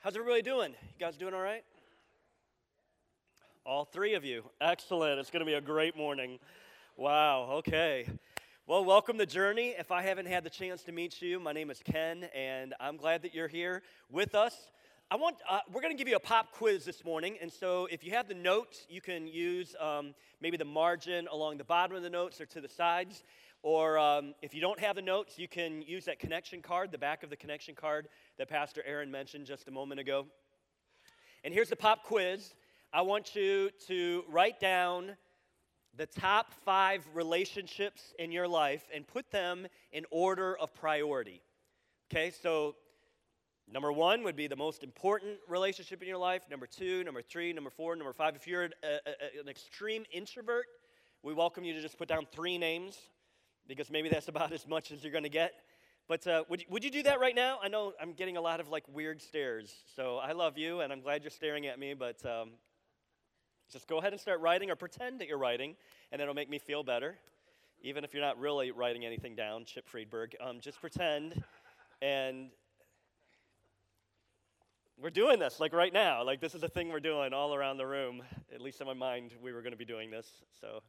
How's everybody doing? You guys doing all right? All three of you. Excellent. It's going to be a great morning. Wow, okay. Well, welcome to Journey. If I haven't had the chance to meet you, my name is Ken, and I'm glad that you're here with us. I want, uh, we're going to give you a pop quiz this morning, and so if you have the notes, you can use um, maybe the margin along the bottom of the notes or to the sides. Or um, if you don't have the notes, you can use that connection card, the back of the connection card that Pastor Aaron mentioned just a moment ago. And here's the pop quiz. I want you to write down the top five relationships in your life and put them in order of priority. Okay, so number one would be the most important relationship in your life. Number two, number three, number four, number five. If you're a, a, an extreme introvert, we welcome you to just put down three names because maybe that's about as much as you're going to get. But uh, would, you, would you do that right now? I know I'm getting a lot of like weird stares. So I love you and I'm glad you're staring at me, but um, just go ahead and start writing or pretend that you're writing, and it'll make me feel better. Even if you're not really writing anything down, Chip Friedberg, um, just pretend. And we're doing this like right now. Like this is a thing we're doing all around the room. At least in my mind, we were going to be doing this. So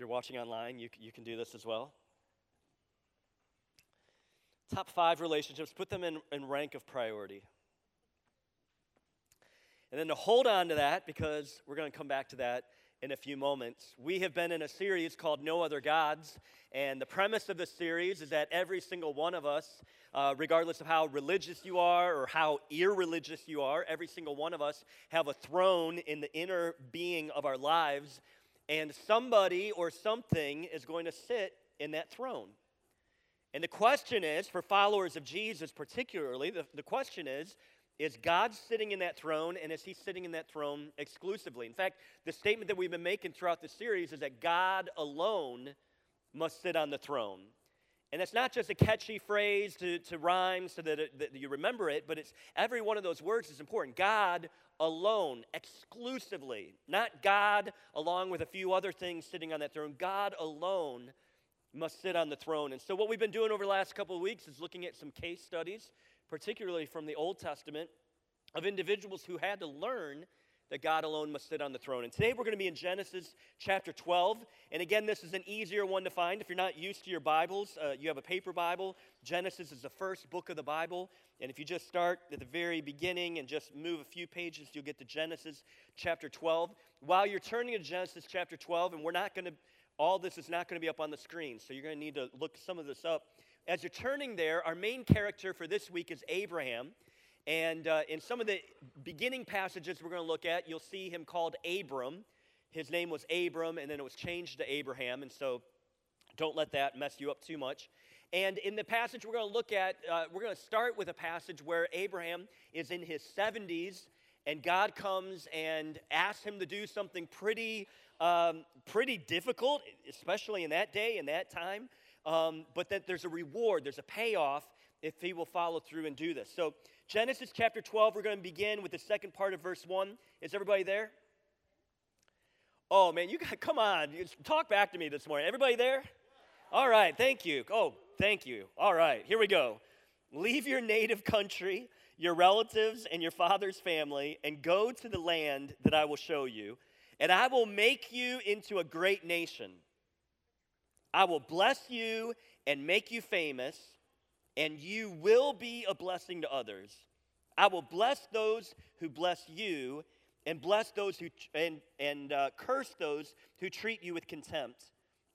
you're watching online, you, you can do this as well. Top five relationships, put them in, in rank of priority. And then to hold on to that, because we're going to come back to that in a few moments. We have been in a series called No Other Gods, and the premise of this series is that every single one of us, uh, regardless of how religious you are or how irreligious you are, every single one of us have a throne in the inner being of our lives and somebody or something is going to sit in that throne. And the question is, for followers of Jesus particularly, the, the question is, is God sitting in that throne and is he sitting in that throne exclusively? In fact, the statement that we've been making throughout the series is that God alone must sit on the throne. And it's not just a catchy phrase to, to rhyme so that, it, that you remember it, but it's every one of those words is important. God alone, exclusively, not God along with a few other things sitting on that throne. God alone must sit on the throne. And so, what we've been doing over the last couple of weeks is looking at some case studies, particularly from the Old Testament, of individuals who had to learn that God alone must sit on the throne. And today we're going to be in Genesis chapter 12. And again, this is an easier one to find. If you're not used to your Bibles, uh, you have a paper Bible. Genesis is the first book of the Bible. And if you just start at the very beginning and just move a few pages, you'll get to Genesis chapter 12. While you're turning to Genesis chapter 12, and we're not going to, all this is not going to be up on the screen, so you're going to need to look some of this up. As you're turning there, our main character for this week is Abraham. And uh, in some of the beginning passages we're going to look at, you'll see him called Abram. His name was Abram, and then it was changed to Abraham. And so don't let that mess you up too much. And in the passage we're going to look at, uh, we're going to start with a passage where Abraham is in his 70s, and God comes and asks him to do something pretty, um, pretty difficult, especially in that day, in that time. Um, but that there's a reward, there's a payoff if he will follow through and do this. So Genesis chapter 12, we're going to begin with the second part of verse 1. Is everybody there? Oh, man, you got, come on. Talk back to me this morning. Everybody there? All right, thank you. Oh, thank you. All right, here we go. Leave your native country, your relatives, and your father's family, and go to the land that I will show you, and I will make you into a great nation. I will bless you and make you famous and you will be a blessing to others. I will bless those who bless you, and bless those who and and uh, curse those who treat you with contempt.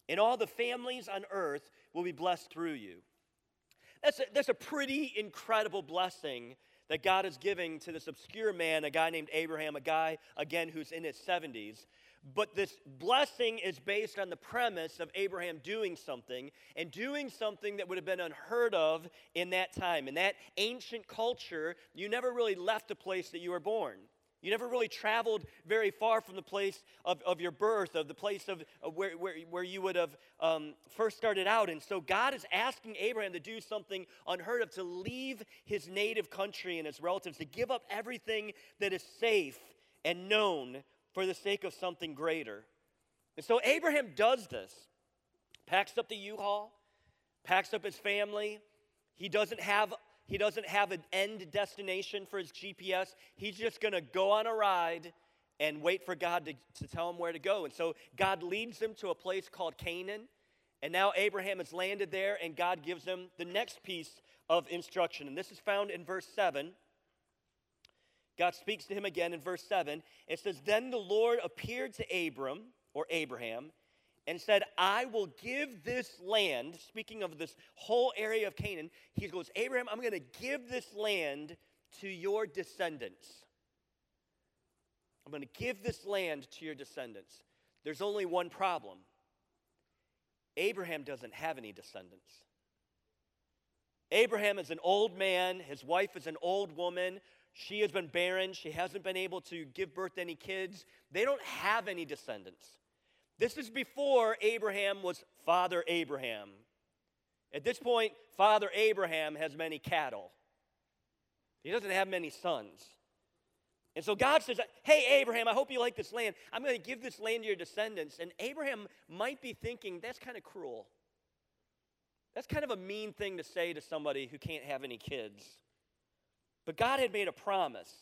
And all the families on earth will be blessed through you. That's a, that's a pretty incredible blessing that God is giving to this obscure man, a guy named Abraham, a guy, again, who's in his 70s. But this blessing is based on the premise of Abraham doing something and doing something that would have been unheard of in that time. In that ancient culture, you never really left the place that you were born. You never really traveled very far from the place of, of your birth, of the place of, of where, where, where you would have um, first started out. And so God is asking Abraham to do something unheard of, to leave his native country and his relatives, to give up everything that is safe and known for the sake of something greater. And so Abraham does this, packs up the U Haul, packs up his family. He doesn't have he doesn't have an end destination for his GPS. He's just going to go on a ride and wait for God to, to tell him where to go. And so God leads him to a place called Canaan. And now Abraham has landed there, and God gives him the next piece of instruction. And this is found in verse 7. God speaks to him again in verse 7. It says, Then the Lord appeared to Abram, or Abraham, and said, I will give this land, speaking of this whole area of Canaan, he goes, Abraham, I'm going to give this land to your descendants. I'm going to give this land to your descendants. There's only one problem Abraham doesn't have any descendants. Abraham is an old man, his wife is an old woman. She has been barren, she hasn't been able to give birth to any kids. They don't have any descendants. This is before Abraham was Father Abraham. At this point, Father Abraham has many cattle. He doesn't have many sons. And so God says, Hey, Abraham, I hope you like this land. I'm going to give this land to your descendants. And Abraham might be thinking, That's kind of cruel. That's kind of a mean thing to say to somebody who can't have any kids. But God had made a promise,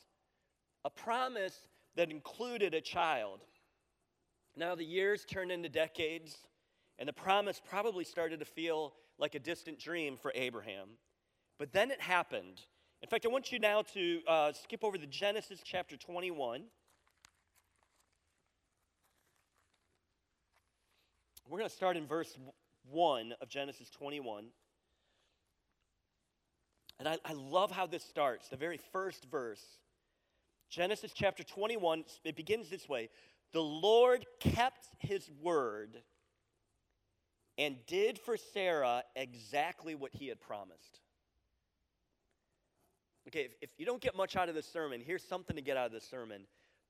a promise that included a child. Now the years turned into decades, and the promise probably started to feel like a distant dream for Abraham. But then it happened. In fact, I want you now to uh, skip over to Genesis chapter 21. We're going to start in verse 1 of Genesis 21. And I, I love how this starts, the very first verse. Genesis chapter 21, it begins this way the Lord kept his word and did for Sarah exactly what he had promised. Okay, if, if, you don't get much out of this sermon, here's something to get out of this sermon.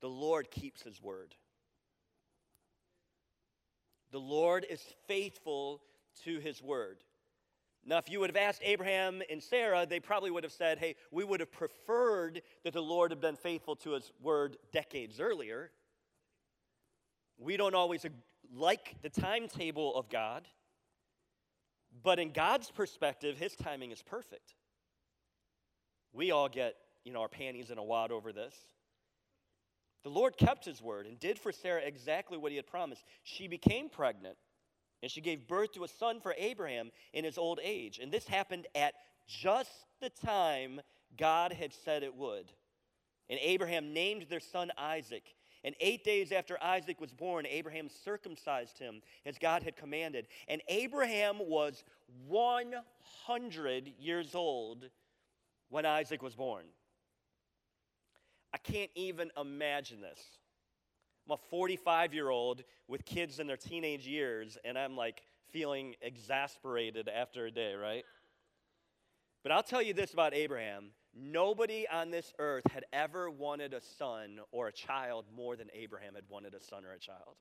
The Lord keeps his word. The Lord is faithful to his word. Now, if you would have asked Abraham and Sarah, they probably would have said, hey, we would have preferred that the Lord had been faithful to his word decades earlier. We don't always like the timetable of God, but in God's perspective, his timing is perfect. We all get, you know, our panties in a wad over this. The Lord kept his word and did for Sarah exactly what he had promised. She became pregnant and she gave birth to a son for Abraham in his old age. And this happened at just the time God had said it would. And Abraham named their son Isaac. And eight days after Isaac was born, Abraham circumcised him as God had commanded. And Abraham was 100 years old when Isaac was born. I can't even imagine this. I'm a 45 year old with kids in their teenage years, and I'm like feeling exasperated after a day, right? But I'll tell you this about Abraham Nobody on this earth had ever wanted a son or a child more than Abraham had wanted a son or a child.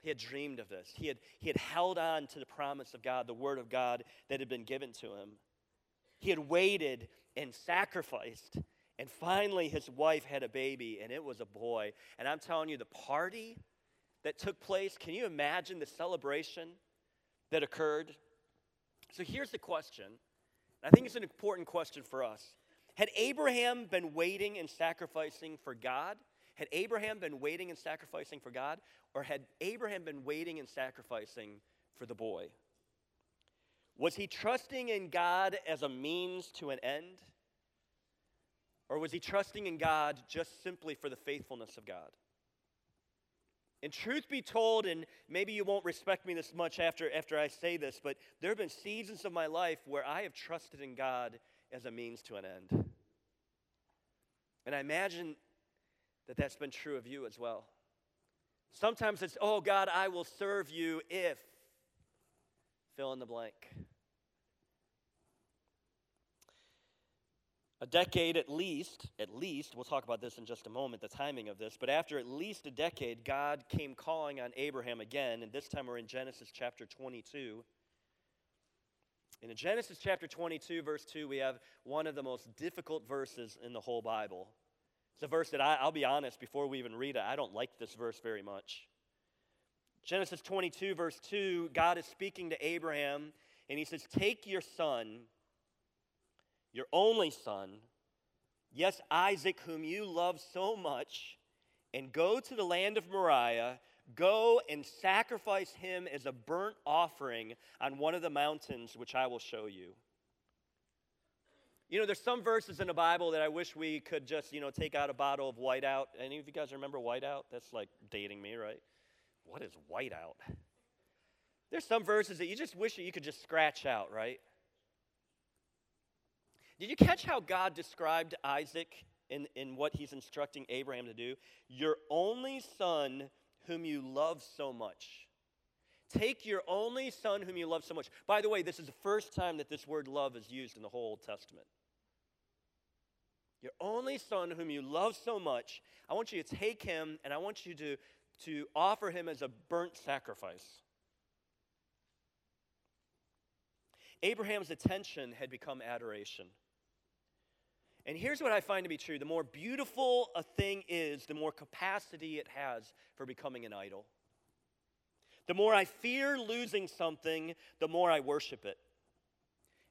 He had dreamed of this. He had, he had held on to the promise of God, the word of God that had been given to him. He had waited and sacrificed. And finally, his wife had a baby, and it was a boy. And I'm telling you, the party that took place, can you imagine the celebration that occurred? So here's the question I think it's an important question for us. Had Abraham been waiting and sacrificing for God? Had Abraham been waiting and sacrificing for God? Or had Abraham been waiting and sacrificing for the boy? Was he trusting in God as a means to an end? Or was he trusting in God just simply for the faithfulness of God? And truth be told, and maybe you won't respect me this much after, after I say this, but there have been seasons of my life where I have trusted in God as a means to an end. And I imagine that that's been true of you as well. Sometimes it's, oh God, I will serve you if, fill in the blank. A decade at least, at least, we'll talk about this in just a moment, the timing of this, but after at least a decade, God came calling on Abraham again, and this time we're in Genesis chapter 22. And in Genesis chapter 22, verse 2, we have one of the most difficult verses in the whole Bible. It's a verse that I, I'll be honest, before we even read it, I don't like this verse very much. Genesis 22, verse 2, God is speaking to Abraham, and he says, Take your son your only son, yes, Isaac, whom you love so much, and go to the land of Moriah. Go and sacrifice him as a burnt offering on one of the mountains which I will show you. You know, there's some verses in the Bible that I wish we could just, you know, take out a bottle of whiteout. Any of you guys remember whiteout? That's like dating me, right? What is whiteout? There's some verses that you just wish that you could just scratch out, right? Did you catch how God described Isaac in, in what he's instructing Abraham to do? Your only son, whom you love so much. Take your only son, whom you love so much. By the way, this is the first time that this word love is used in the whole Old Testament. Your only son, whom you love so much, I want you to take him and I want you to, to offer him as a burnt sacrifice. Abraham's attention had become adoration. And here's what I find to be true the more beautiful a thing is, the more capacity it has for becoming an idol. The more I fear losing something, the more I worship it.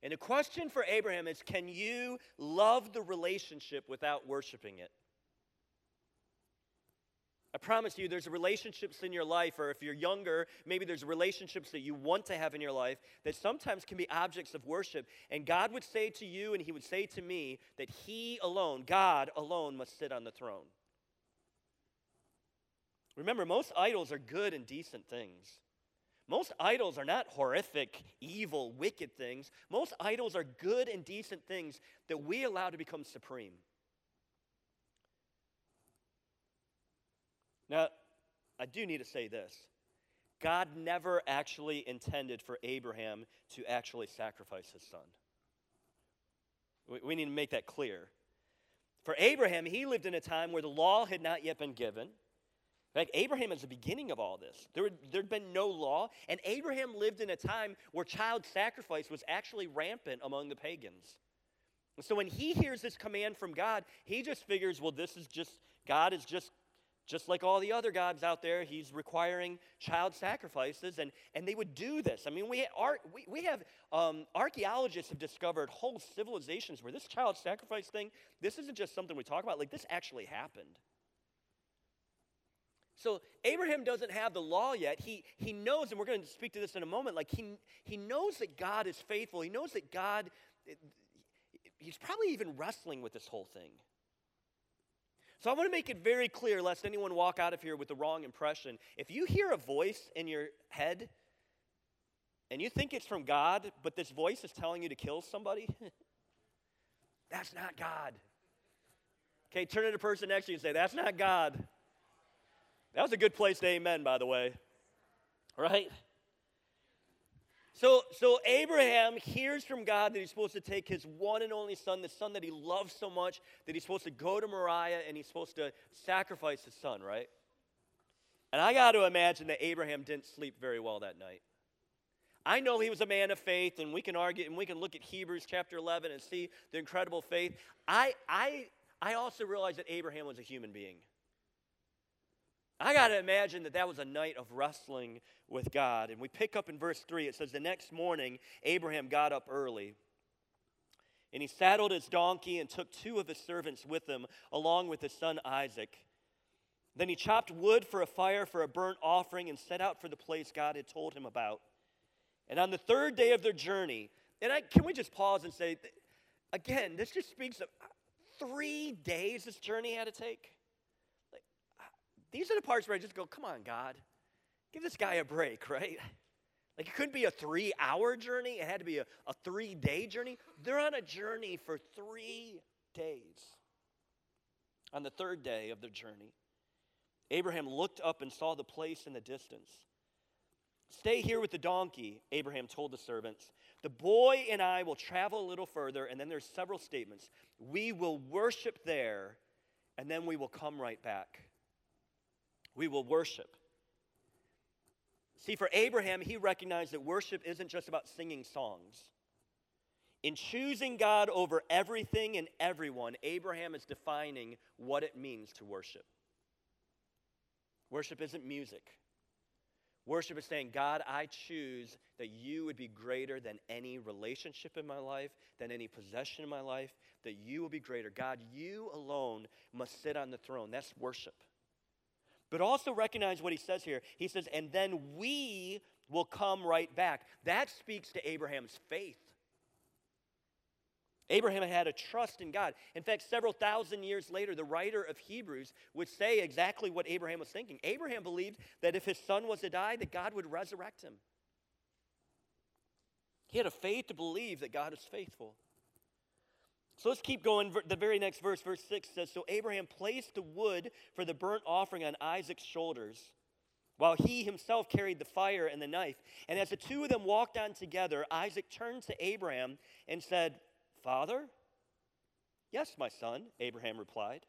And the question for Abraham is can you love the relationship without worshiping it? I promise you, there's relationships in your life, or if you're younger, maybe there's relationships that you want to have in your life that sometimes can be objects of worship. And God would say to you, and He would say to me, that He alone, God alone, must sit on the throne. Remember, most idols are good and decent things. Most idols are not horrific, evil, wicked things. Most idols are good and decent things that we allow to become supreme. Now, I do need to say this God never actually intended for Abraham to actually sacrifice his son. We, we need to make that clear. For Abraham, he lived in a time where the law had not yet been given. In fact, Abraham is the beginning of all this. There had been no law, and Abraham lived in a time where child sacrifice was actually rampant among the pagans. And so when he hears this command from God, he just figures, well, this is just, God is just just like all the other gods out there, he's requiring child sacrifices, and, and they would do this. I mean, we, are, we, we have um, archaeologists have discovered whole civilizations where this child sacrifice thing, this isn't just something we talk about, like this actually happened. So Abraham doesn't have the law yet. He, he knows, and we're going to speak to this in a moment, like he, he knows that God is faithful. He knows that God, he's probably even wrestling with this whole thing. So I want to make it very clear, lest anyone walk out of here with the wrong impression. If you hear a voice in your head and you think it's from God, but this voice is telling you to kill somebody, that's not God. Okay, turn to the person next to you and say, That's not God. That was a good place to amen, by the way. Right? So, so Abraham hears from God that he's supposed to take his one and only son, the son that he loves so much, that he's supposed to go to Moriah and he's supposed to sacrifice his son, right? And I got to imagine that Abraham didn't sleep very well that night. I know he was a man of faith, and we can argue and we can look at Hebrews chapter 11 and see the incredible faith. I, I, I also realize that Abraham was a human being. I got to imagine that that was a night of wrestling with God. And we pick up in verse 3, it says, The next morning, Abraham got up early. And he saddled his donkey and took two of his servants with him, along with his son Isaac. Then he chopped wood for a fire for a burnt offering and set out for the place God had told him about. And on the third day of their journey, and I, can we just pause and say, again, this just speaks of uh, three days this journey had to take? These are the parts where I just go, come on, God, give this guy a break, right? Like it couldn't be a three hour journey, it had to be a, a three day journey. They're on a journey for three days. On the third day of their journey, Abraham looked up and saw the place in the distance. Stay here with the donkey, Abraham told the servants. The boy and I will travel a little further, and then there's several statements. We will worship there, and then we will come right back we will worship. See, for Abraham, he recognized that worship isn't just about singing songs. In choosing God over everything and everyone, Abraham is defining what it means to worship. Worship isn't music. Worship is saying, God, I choose that you would be greater than any relationship in my life, than any possession in my life, that you will be greater. God, you alone must sit on the throne. That's worship. But also recognize what he says here. He says, and then we will come right back. That speaks to Abraham's faith. Abraham had a trust in God. In fact, several thousand years later, the writer of Hebrews would say exactly what Abraham was thinking. Abraham believed that if his son was to die, that God would resurrect him. He had a faith to believe that God is faithful. So let's keep going. The very next verse, verse 6 says So Abraham placed the wood for the burnt offering on Isaac's shoulders, while he himself carried the fire and the knife. And as the two of them walked on together, Isaac turned to Abraham and said, Father? Yes, my son, Abraham replied.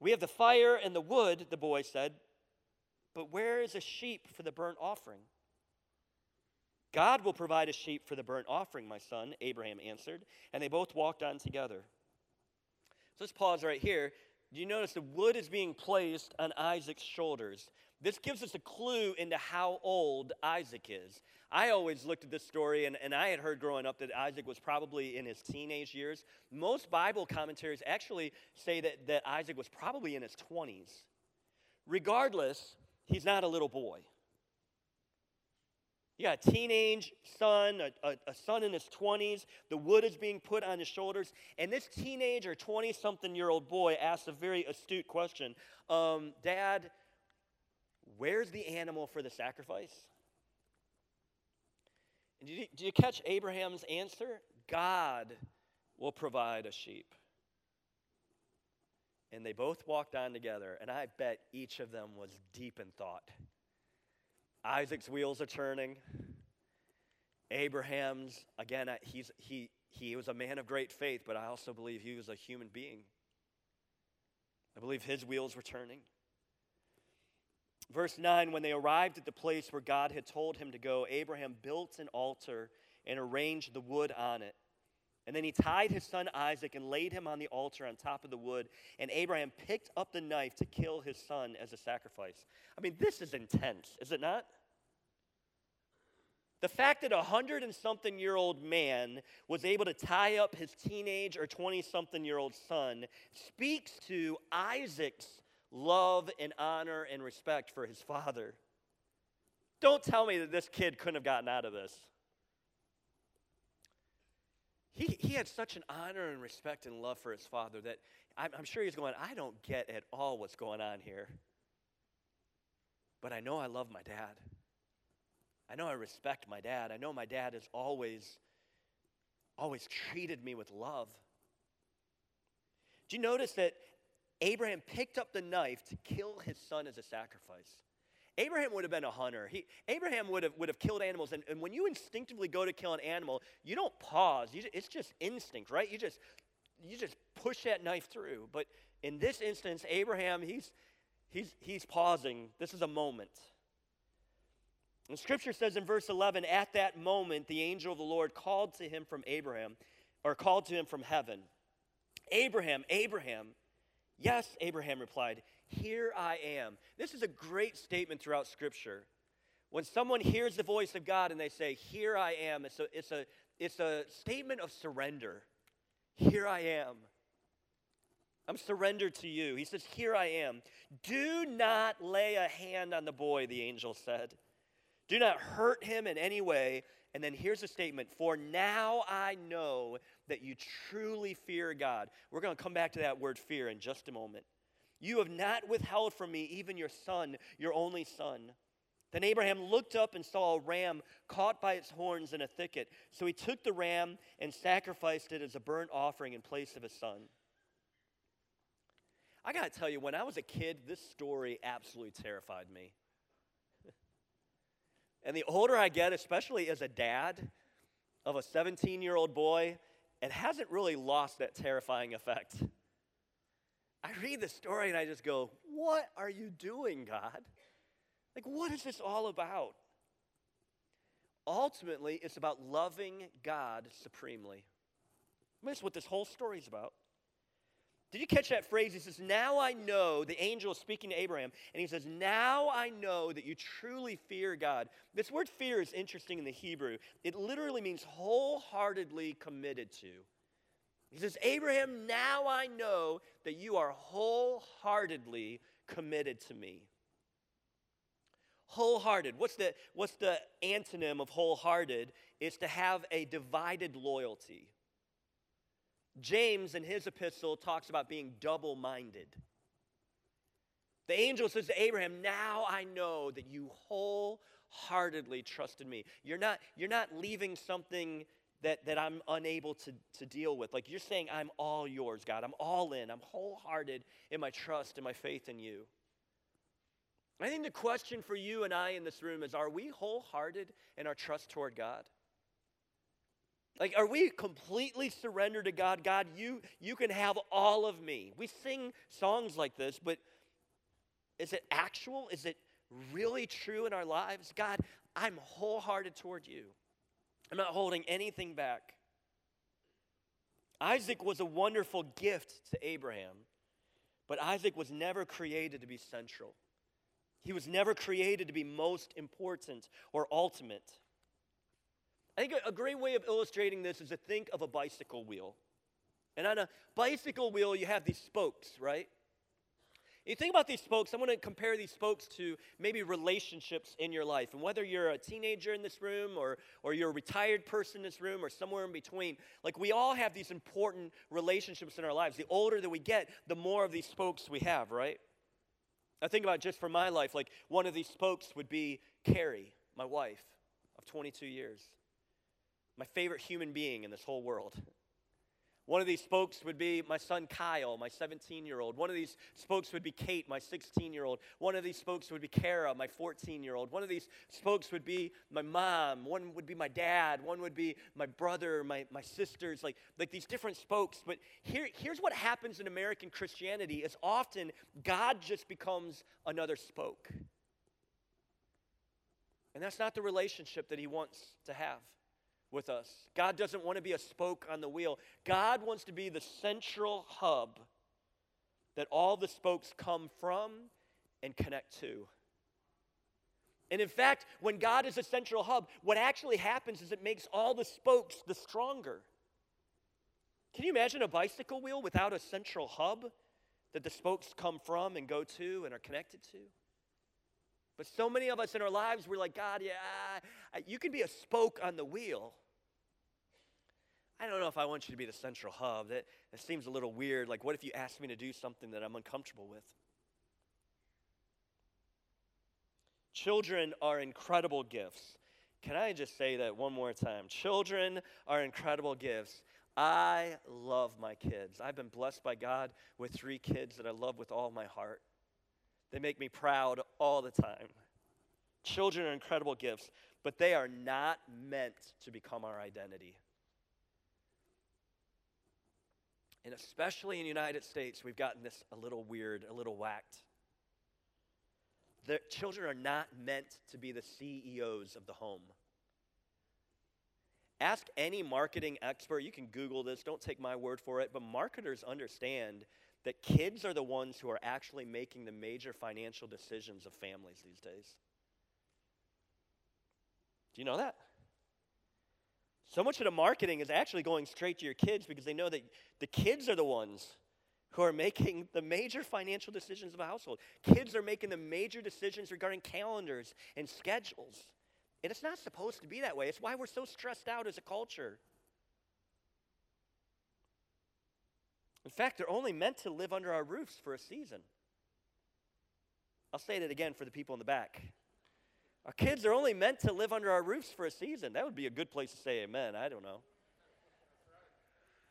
We have the fire and the wood, the boy said, but where is a sheep for the burnt offering? God will provide a sheep for the burnt offering, my son, Abraham answered, and they both walked on together. So let's pause right here. Do you notice the wood is being placed on Isaac's shoulders? This gives us a clue into how old Isaac is. I always looked at this story, and, and I had heard growing up that Isaac was probably in his teenage years. Most Bible commentaries actually say that, that Isaac was probably in his 20s. Regardless, he's not a little boy. Got a teenage son, a, a, a, son in his 20s. The wood is being put on his shoulders. And this teenage or 20 something year old boy asks a very astute question um, Dad, where's the animal for the sacrifice? And did you, did you catch Abraham's answer? God will provide a sheep. And they both walked on together, and I bet each of them was deep in thought. Isaac's wheels are turning. Abraham's, again, he's, he, he was a man of great faith, but I also believe he was a human being. I believe his wheels were turning. Verse 9 When they arrived at the place where God had told him to go, Abraham built an altar and arranged the wood on it. And then he tied his son Isaac and laid him on the altar on top of the wood. And Abraham picked up the knife to kill his son as a sacrifice. I mean, this is intense, is it not? The fact that a hundred and something year old man was able to tie up his teenage or 20 something year old son speaks to Isaac's love and honor and respect for his father. Don't tell me that this kid couldn't have gotten out of this. He, he had such an honor and respect and love for his father that I'm, I'm sure he's going, I don't get at all what's going on here. But I know I love my dad. I know I respect my dad. I know my dad has always, always treated me with love. Do you notice that Abraham picked up the knife to kill his son as a sacrifice? Abraham would have been a hunter. He, Abraham would have, would have killed animals. And, and when you instinctively go to kill an animal, you don't pause. You, it's just instinct, right? You just, you just push that knife through. But in this instance, Abraham, he's, he's, he's pausing. This is a moment. And scripture says in verse 11, at that moment, the angel of the Lord called to him from Abraham, or called to him from heaven. Abraham, Abraham. Yes, Abraham replied, Here I am. This is a great statement throughout Scripture. When someone hears the voice of God and they say, Here I am, it's a, it's a, it's a statement of surrender. Here I am. I'm surrendered to you. He says, Here I am. Do not lay a hand on the boy, the angel said. Do not hurt him in any way. And then here's a statement For now I know that you truly fear God. We're going to come back to that word fear in just a moment. You have not withheld from me even your son, your only son. Then Abraham looked up and saw a ram caught by its horns in a thicket. So he took the ram and sacrificed it as a burnt offering in place of his son. I got to tell you, when I was a kid, this story absolutely terrified me. and the older I get, especially as a dad of a 17 year old boy, it hasn't really lost that terrifying effect. I read the story and I just go, What are you doing, God? Like, what is this all about? Ultimately, it's about loving God supremely. I mean, that's what this whole story is about. Did you catch that phrase? He says, Now I know, the angel is speaking to Abraham, and he says, Now I know that you truly fear God. This word fear is interesting in the Hebrew. It literally means wholeheartedly committed to. He says, Abraham, now I know that you are wholeheartedly committed to me. Wholehearted. What's the, what's the antonym of wholehearted? Is to have a divided loyalty. James, in his epistle, talks about being double minded. The angel says to Abraham, Now I know that you wholeheartedly trusted me. You're not, you're not leaving something that, that I'm unable to, to deal with. Like you're saying, I'm all yours, God. I'm all in. I'm wholehearted in my trust and my faith in you. I think the question for you and I in this room is are we wholehearted in our trust toward God? Like, are we completely surrendered to God? God, you, you can have all of me. We sing songs like this, but is it actual? Is it really true in our lives? God, I'm wholehearted toward you. I'm not holding anything back. Isaac was a wonderful gift to Abraham, but Isaac was never created to be central. He was never created to be most important or ultimate. I think a great way of illustrating this is to think of a bicycle wheel. And on a bicycle wheel, you have these spokes, right? You think about these spokes, I want to compare these spokes to maybe relationships in your life. And whether you're a teenager in this room or, or you're a retired person in this room or somewhere in between, like we all have these important relationships in our lives. The older that we get, the more of these spokes we have, right? I think about just for my life, like one of these spokes would be Carrie, my wife of 22 years my favorite human being in this whole world. One of these spokes would be my son Kyle, my 17 year old. One of these spokes would be Kate, my 16 year old. One of these spokes would be Kara, my 14 year old. One of these spokes would be my mom. One would be my dad. One would be my brother, my, my sisters, like, like these different spokes. But here, here's what happens in American Christianity is often God just becomes another spoke. And that's not the relationship that he wants to have with us. God doesn't want to be a spoke on the wheel. God wants to be the central hub that all the spokes come from and connect to. And in fact, when God is a central hub, what actually happens is it makes all the spokes the stronger. Can you imagine a bicycle wheel without a central hub that the spokes come from and go to and are connected to? But so many of us in our lives, we're like, God, yeah, you can be a spoke on the wheel, I don't know if I want you to be the central hub. That, that seems a little weird. Like, what if you asked me to do something that I'm uncomfortable with? Children are incredible gifts. Can I just say that one more time? Children are incredible gifts. I love my kids. I've been blessed by God with three kids that I love with all my heart. They make me proud all the time. Children are incredible gifts, but they are not meant to become our identity. And especially in the United States, we've gotten this a little weird, a little whacked. The children are not meant to be the CEOs of the home. Ask any marketing expert, you can Google this, don't take my word for it, but marketers understand that kids are the ones who are actually making the major financial decisions of families these days. Do you know that? So much of the marketing is actually going straight to your kids because they know that the kids are the ones who are making the major financial decisions of a household. Kids are making the major decisions regarding calendars and schedules. And it's not supposed to be that way. It's why we're so stressed out as a culture. In fact, they're only meant to live under our roofs for a season. I'll say it again for the people in the back. Our kids are only meant to live under our roofs for a season. That would be a good place to say amen. I don't know.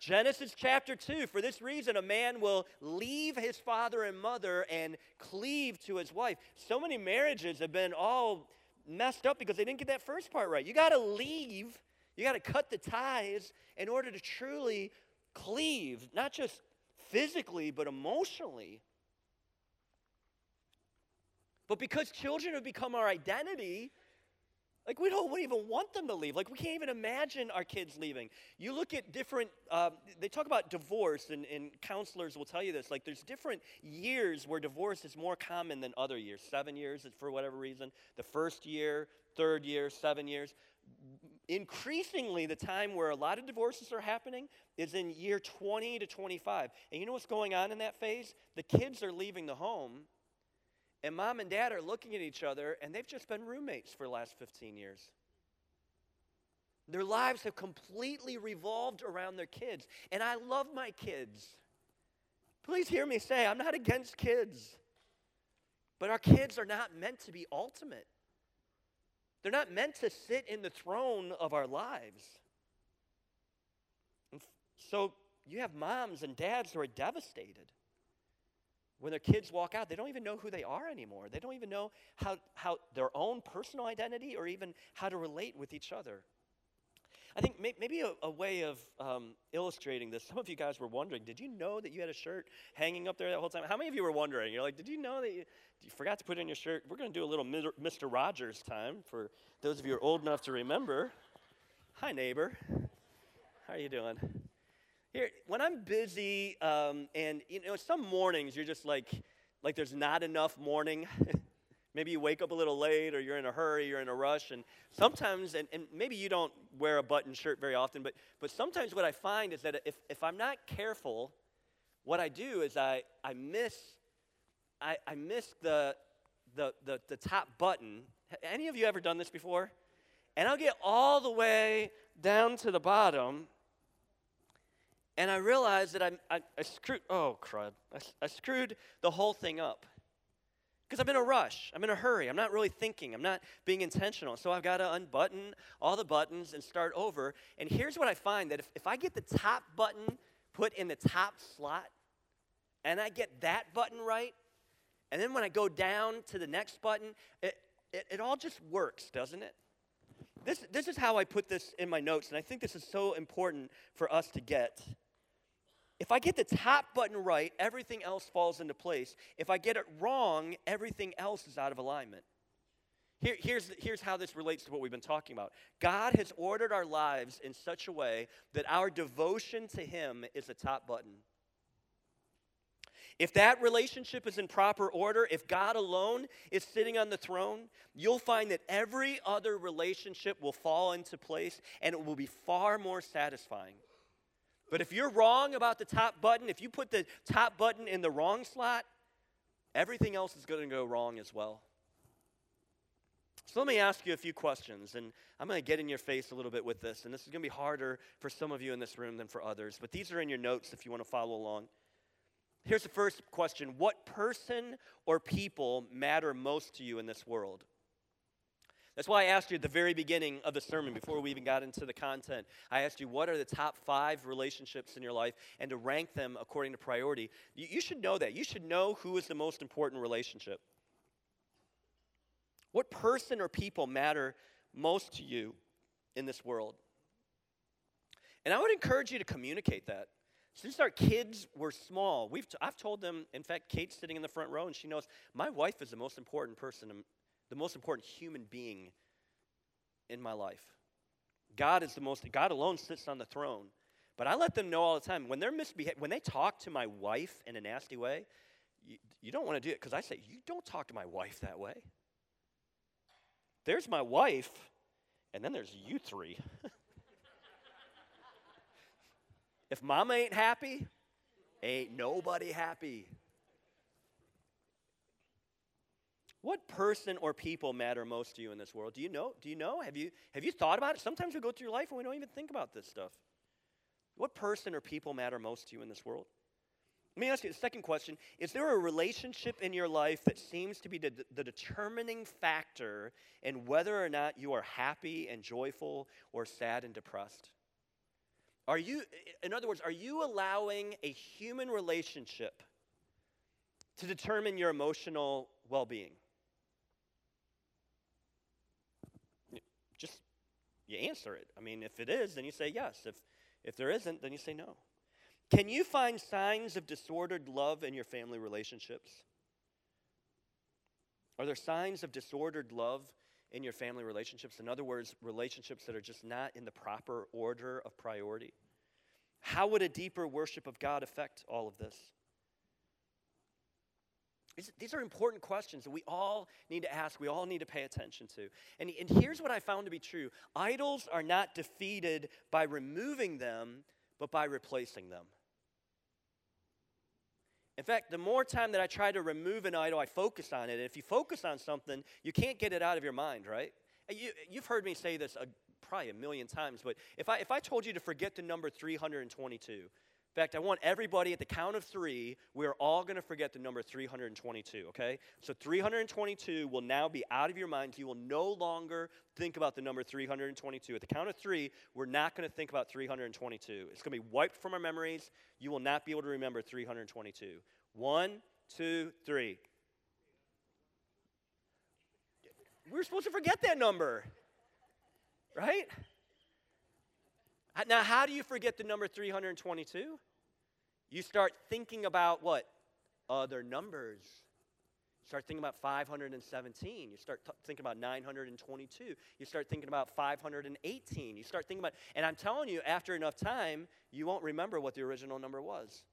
Genesis chapter 2 For this reason, a man will leave his father and mother and cleave to his wife. So many marriages have been all messed up because they didn't get that first part right. You got to leave, you got to cut the ties in order to truly cleave, not just physically, but emotionally. But because children have become our identity, Like, we don't even want them to leave. Like, we can't even imagine our kids leaving. You look at different, um, they talk about divorce, and, and counselors will tell you this. Like, there's different years where divorce is more common than other years. Seven years, for whatever reason. The first year, third year, seven years. Increasingly, the time where a lot of divorces are happening is in year 20 to 25. And you know what's going on in that phase? The kids are leaving the home and mom and dad are looking at each other, and they've just been roommates for the last 15 years. Their lives have completely revolved around their kids. And I love my kids. Please hear me say, I'm not against kids. But our kids are not meant to be ultimate. They're not meant to sit in the throne of our lives. And so you have moms and dads who are devastated when their kids walk out, they don't even know who they are anymore. They don't even know how, how their own personal identity or even how to relate with each other. I think may, maybe a, a, way of um, illustrating this, some of you guys were wondering, did you know that you had a shirt hanging up there that whole time? How many of you were wondering? You're like, did you know that you, you forgot to put in your shirt? We're going to do a little Mr. Rogers time for those of you who are old enough to remember. Hi, neighbor. How are you doing? Here, when I'm busy, um, and you know, some mornings you're just like, like there's not enough morning. maybe you wake up a little late, or you're in a hurry, you're in a rush, and sometimes, and, and maybe you don't wear a button shirt very often, but but sometimes what I find is that if if I'm not careful, what I do is I I miss, I, I miss the, the the the top button. Any of you ever done this before? And I'll get all the way down to the bottom and I realized that I, I, I screwed, oh, crud. I, I screwed the whole thing up. Because I'm in a rush. I'm in a hurry. I'm not really thinking. I'm not being intentional. So I've got to unbutton all the buttons and start over. And here's what I find that if, if I get the top button put in the top slot, and I get that button right, and then when I go down to the next button, it, it, it all just works, doesn't it? This, this is how I put this in my notes, and I think this is so important for us to get. If I get the top button right, everything else falls into place. If I get it wrong, everything else is out of alignment. Here, here's, here's how this relates to what we've been talking about God has ordered our lives in such a way that our devotion to Him is a top button. If that relationship is in proper order, if God alone is sitting on the throne, you'll find that every other relationship will fall into place and it will be far more satisfying. But if you're wrong about the top button, if you put the top button in the wrong slot, everything else is going to go wrong as well. So let me ask you a few questions, and I'm going to get in your face a little bit with this, and this is going to be harder for some of you in this room than for others, but these are in your notes if you want to follow along. Here's the first question What person or people matter most to you in this world? That's why I asked you at the very beginning of the sermon, before we even got into the content, I asked you, what are the top five relationships in your life, and to rank them according to priority. You, you should know that. You should know who is the most important relationship. What person or people matter most to you in this world? And I would encourage you to communicate that. Since our kids were small, we've t- I've told them, in fact, Kate's sitting in the front row and she knows my wife is the most important person the most important human being in my life. God is the most, God alone sits on the throne. But I let them know all the time when they're misbehaving, when they talk to my wife in a nasty way, you, you don't want to do it because I say, you don't talk to my wife that way. There's my wife, and then there's you three. if mama ain't happy, ain't nobody happy. What person or people matter most to you in this world? Do you know? Do you know? Have you have you thought about it? Sometimes we go through life and we don't even think about this stuff. What person or people matter most to you in this world? Let me ask you the second question. Is there a relationship in your life that seems to be the, the determining factor in whether or not you are happy and joyful or sad and depressed? Are you, in other words, are you allowing a human relationship to determine your emotional well being? just you answer it. I mean, if it is, then you say yes. If if there isn't, then you say no. Can you find signs of disordered love in your family relationships? Are there signs of disordered love in your family relationships? In other words, relationships that are just not in the proper order of priority? How would a deeper worship of God affect all of this? These are important questions that we all need to ask, we all need to pay attention to. And, and here's what I found to be true idols are not defeated by removing them, but by replacing them. In fact, the more time that I try to remove an idol, I focus on it. And if you focus on something, you can't get it out of your mind, right? You, you've heard me say this a, probably a million times, but if I, if I told you to forget the number 322, in fact, I want everybody at the count of three, we're all going to forget the number 322, okay? So 322 will now be out of your mind. You will no longer think about the number 322. At the count of three, we're not going to think about 322. It's going to be wiped from our memories. You will not be able to remember 322. One, two, three. We're supposed to forget that number, right? Now, how do you forget the number 322? You start thinking about what? Other numbers. Start thinking about 517. You start t- thinking about 922. You start thinking about 518. You start thinking about, and I'm telling you, after enough time, you won't remember what the original number was.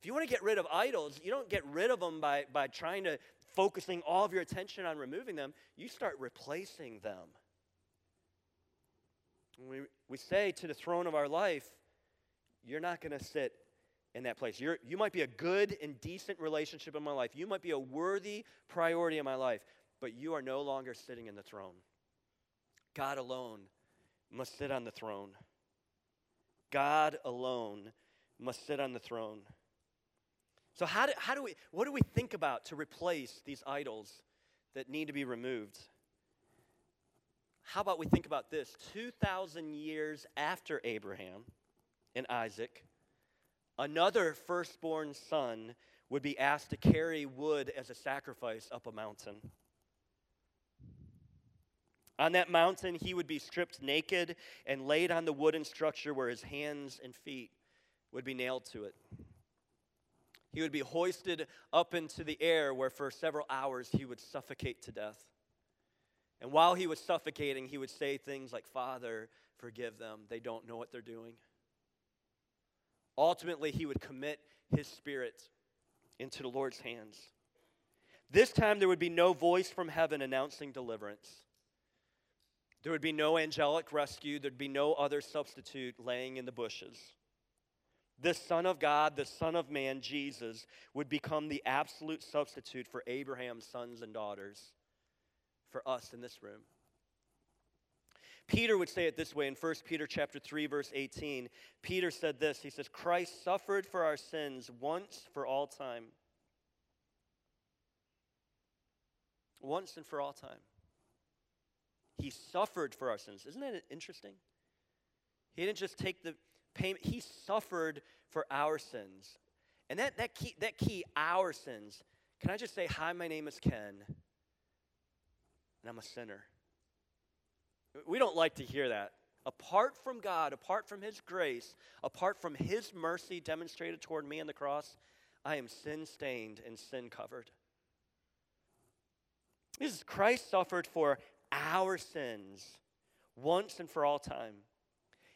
If you want to get rid of idols, you don't get rid of them by, by trying to focusing all of your attention on removing them. You start replacing them. We, we say to the throne of our life, you're not going to sit in that place. You're, you might be a good and decent relationship in my life. You might be a worthy priority in my life, but you are no longer sitting in the throne. God alone must sit on the throne. God alone must sit on the throne. So, how do, how do we, what do we think about to replace these idols that need to be removed? How about we think about this? 2,000 years after Abraham and Isaac, another firstborn son would be asked to carry wood as a sacrifice up a mountain. On that mountain, he would be stripped naked and laid on the wooden structure where his hands and feet would be nailed to it. He would be hoisted up into the air where for several hours he would suffocate to death. And while he was suffocating, he would say things like, Father, forgive them. They don't know what they're doing. Ultimately, he would commit his spirit into the Lord's hands. This time, there would be no voice from heaven announcing deliverance. There would be no angelic rescue. There'd be no other substitute laying in the bushes. The Son of God, the Son of Man, Jesus, would become the absolute substitute for Abraham's sons and daughters for us in this room. Peter would say it this way in 1 Peter chapter 3 verse 18. Peter said this. He says, "Christ suffered for our sins once for all time." Once and for all time. He suffered for our sins. Isn't that interesting? He didn't just take the payment, he suffered for our sins. And that, that key, that key, our sins. Can I just say, hi, my name is Ken and I'm a sinner. We don't like to hear that. Apart from God, apart from His grace, apart from His mercy demonstrated toward me on the cross, I am sin stained and sin covered. This is Christ suffered for our sins once and for all time.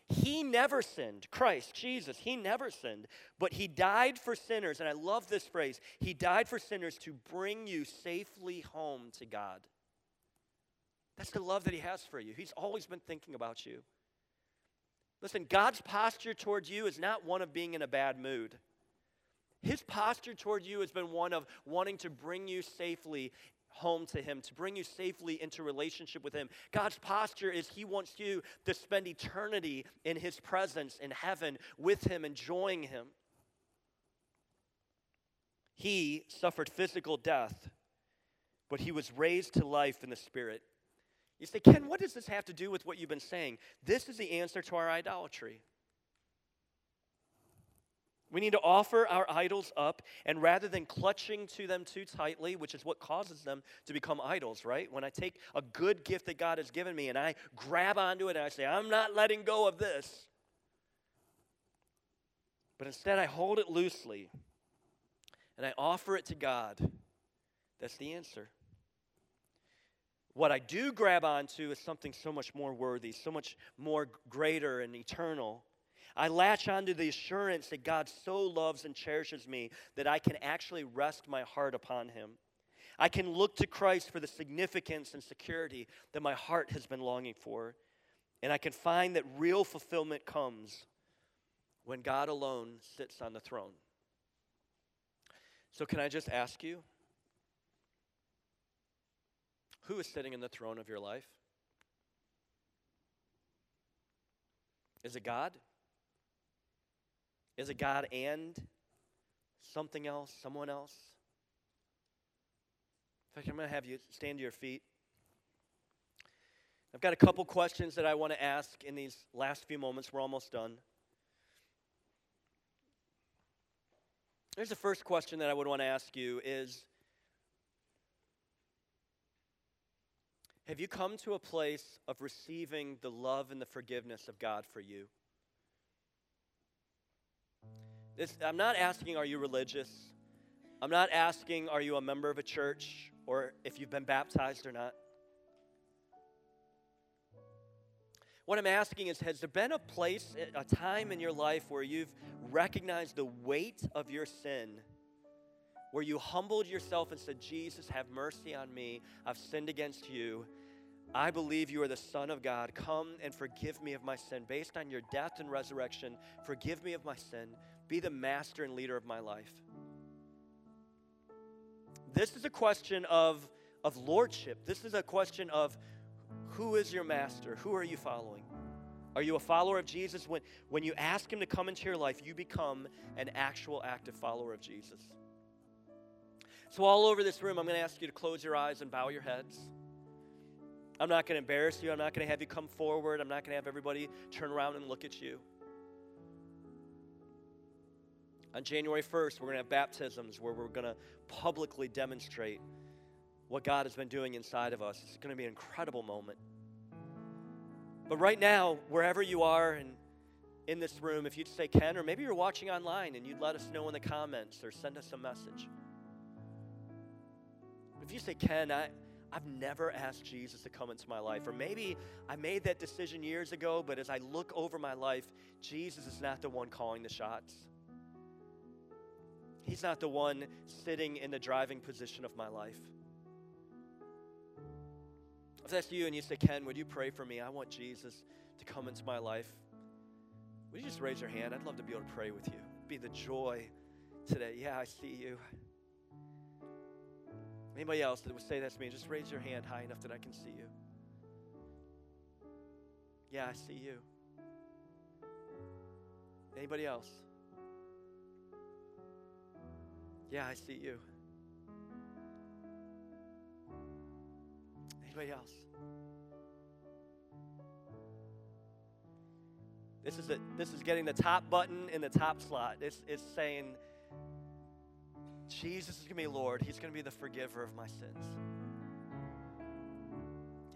He never sinned. Christ, Jesus, he never sinned, but he died for sinners. And I love this phrase He died for sinners to bring you safely home to God. That's the love that He has for you. He's always been thinking about you. Listen, God's posture towards you is not one of being in a bad mood. His posture toward you has been one of wanting to bring you safely home to Him, to bring you safely into relationship with Him. God's posture is He wants you to spend eternity in His presence in heaven with Him, enjoying Him. He suffered physical death, but He was raised to life in the Spirit. You say, Ken, what does this have to do with what you've been saying? This is the answer to our idolatry. We need to offer our idols up, and rather than clutching to them too tightly, which is what causes them to become idols, right? When I take a good gift that God has given me and I grab onto it and I say, I'm not letting go of this. But instead, I hold it loosely and I offer it to God. That's the answer. What I do grab onto is something so much more worthy, so much more greater and eternal. I latch onto the assurance that God so loves and cherishes me that I can actually rest my heart upon Him. I can look to Christ for the significance and security that my heart has been longing for. And I can find that real fulfillment comes when God alone sits on the throne. So, can I just ask you, who is sitting in the throne of your life? Is it God? Is it God and something else, someone else? In fact, I'm going to have you stand to your feet. I've got a couple questions that I want to ask in these last few moments. We're almost done. Here's the first question that I would want to ask you is Have you come to a place of receiving the love and the forgiveness of God for you? This, I'm not asking, are you religious? I'm not asking, are you a member of a church or if you've been baptized or not? What I'm asking is Has there been a place, a time in your life where you've recognized the weight of your sin? Where you humbled yourself and said, Jesus, have mercy on me. I've sinned against you. I believe you are the Son of God. Come and forgive me of my sin. Based on your death and resurrection, forgive me of my sin. Be the master and leader of my life. This is a question of, of lordship. This is a question of who is your master? Who are you following? Are you a follower of Jesus? When, when you ask him to come into your life, you become an actual active follower of Jesus. So, all over this room, I'm going to ask you to close your eyes and bow your heads. I'm not going to embarrass you. I'm not going to have you come forward. I'm not going to have everybody turn around and look at you. On January 1st, we're going to have baptisms where we're going to publicly demonstrate what God has been doing inside of us. It's going to be an incredible moment. But right now, wherever you are and in this room, if you'd say Ken, or maybe you're watching online and you'd let us know in the comments or send us a message. If you say, Ken, I, I've never asked Jesus to come into my life. Or maybe I made that decision years ago, but as I look over my life, Jesus is not the one calling the shots. He's not the one sitting in the driving position of my life. If that's you and you say, Ken, would you pray for me? I want Jesus to come into my life. Would you just raise your hand? I'd love to be able to pray with you. Be the joy today. Yeah, I see you. Anybody else that would say that to me, just raise your hand high enough that I can see you. Yeah, I see you. Anybody else? Yeah, I see you. Anybody else? This is it. This is getting the top button in the top slot. It's, it's saying Jesus is going to be Lord. He's going to be the forgiver of my sins.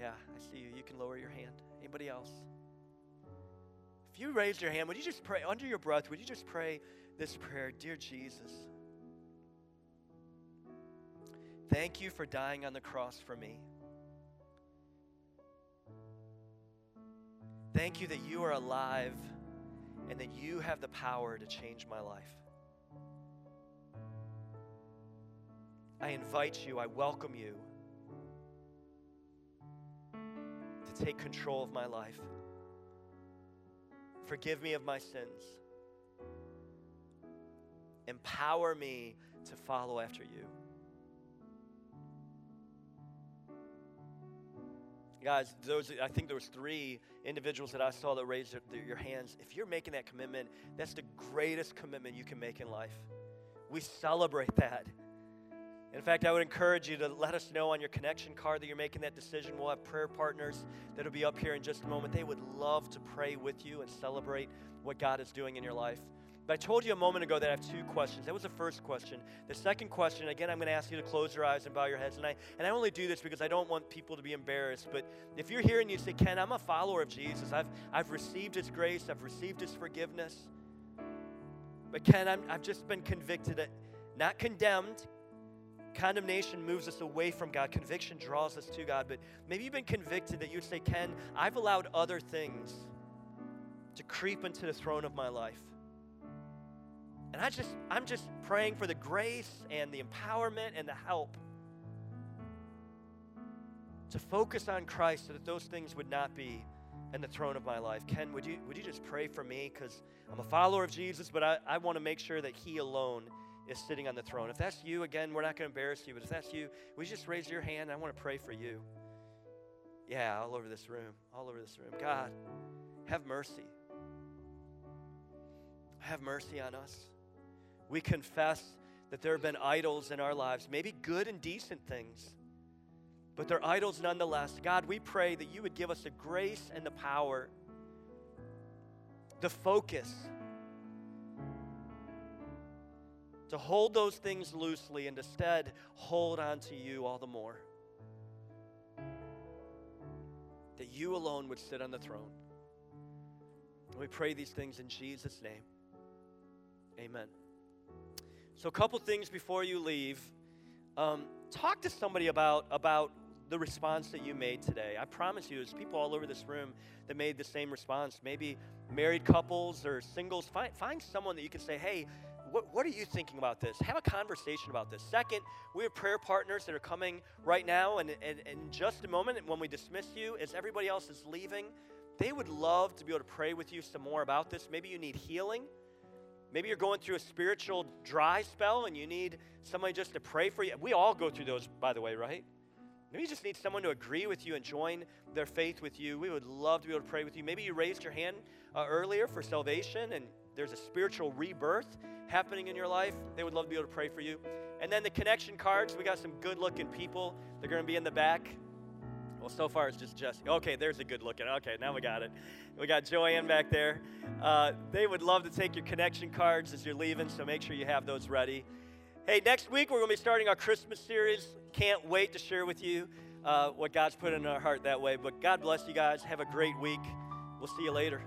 Yeah, I see you. You can lower your hand. Anybody else? If you raised your hand, would you just pray under your breath? Would you just pray this prayer? Dear Jesus, thank you for dying on the cross for me. Thank you that you are alive and that you have the power to change my life. I invite you, I welcome you to take control of my life. Forgive me of my sins. Empower me to follow after you. Guys, those I think there was three individuals that I saw that raised their, your hands. If you're making that commitment, that's the greatest commitment you can make in life. We celebrate that. In fact, I would encourage you to let us know on your connection card that you're making that decision. We'll have prayer partners that'll be up here in just a moment. They would love to pray with you and celebrate what God is doing in your life. But I told you a moment ago that I have two questions. That was the first question. The second question, again, I'm going to ask you to close your eyes and bow your heads. And I, and I only do this because I don't want people to be embarrassed. But if you're here and you say, Ken, I'm a follower of Jesus, I've, I've received his grace, I've received his forgiveness. But Ken, I'm, I've just been convicted, uh, not condemned, Condemnation moves us away from God. Conviction draws us to God. But maybe you've been convicted that you'd say, Ken, I've allowed other things to creep into the throne of my life. And I just, I'm just praying for the grace and the empowerment and the help to focus on Christ so that those things would not be in the throne of my life. Ken, would you, would you just pray for me? Because I'm a follower of Jesus, but I, I want to make sure that He alone is sitting on the throne. If that's you, again, we're not going to embarrass you, but if that's you, we just raise your hand? I want to pray for you. Yeah, all over this room, all over this room. God, have mercy. Have mercy on us. We confess that there have been idols in our lives, maybe good and decent things but they're idols nonetheless. God, we pray that you would give us the grace and the power, the focus to hold those things loosely and instead hold on to you all the more. That you alone would sit on the throne. we pray these things in Jesus' name. Amen. So, a couple things before you leave. Um, talk to somebody about, about the response that you made today. I promise you, there's people all over this room that made the same response. Maybe married couples or singles. Find, find someone that you can say, hey, what, what are you thinking about this? Have a conversation about this. Second, we have prayer partners that are coming right now, and, in just a moment, when we dismiss you, as everybody else is leaving, they would love to be able to pray with you some more about this. Maybe you need healing. Maybe you're going through a spiritual dry spell and you need somebody just to pray for you. We all go through those, by the way, right? Maybe you just need someone to agree with you and join their faith with you. We would love to be able to pray with you. Maybe you raised your hand uh, earlier for salvation and there's a spiritual rebirth happening in your life. They would love to be able to pray for you. And then the connection cards, we got some good looking people. They're going to be in the back. Well, so far it's just Jesse. Okay, there's a good looking. Okay, now we got it. We got Joanne back there. Uh, they would love to take your connection cards as you're leaving, so make sure you have those ready. Hey, next week we're going to be starting our Christmas series. Can't wait to share with you uh, what God's put in our heart that way. But God bless you guys. Have a great week. We'll see you later.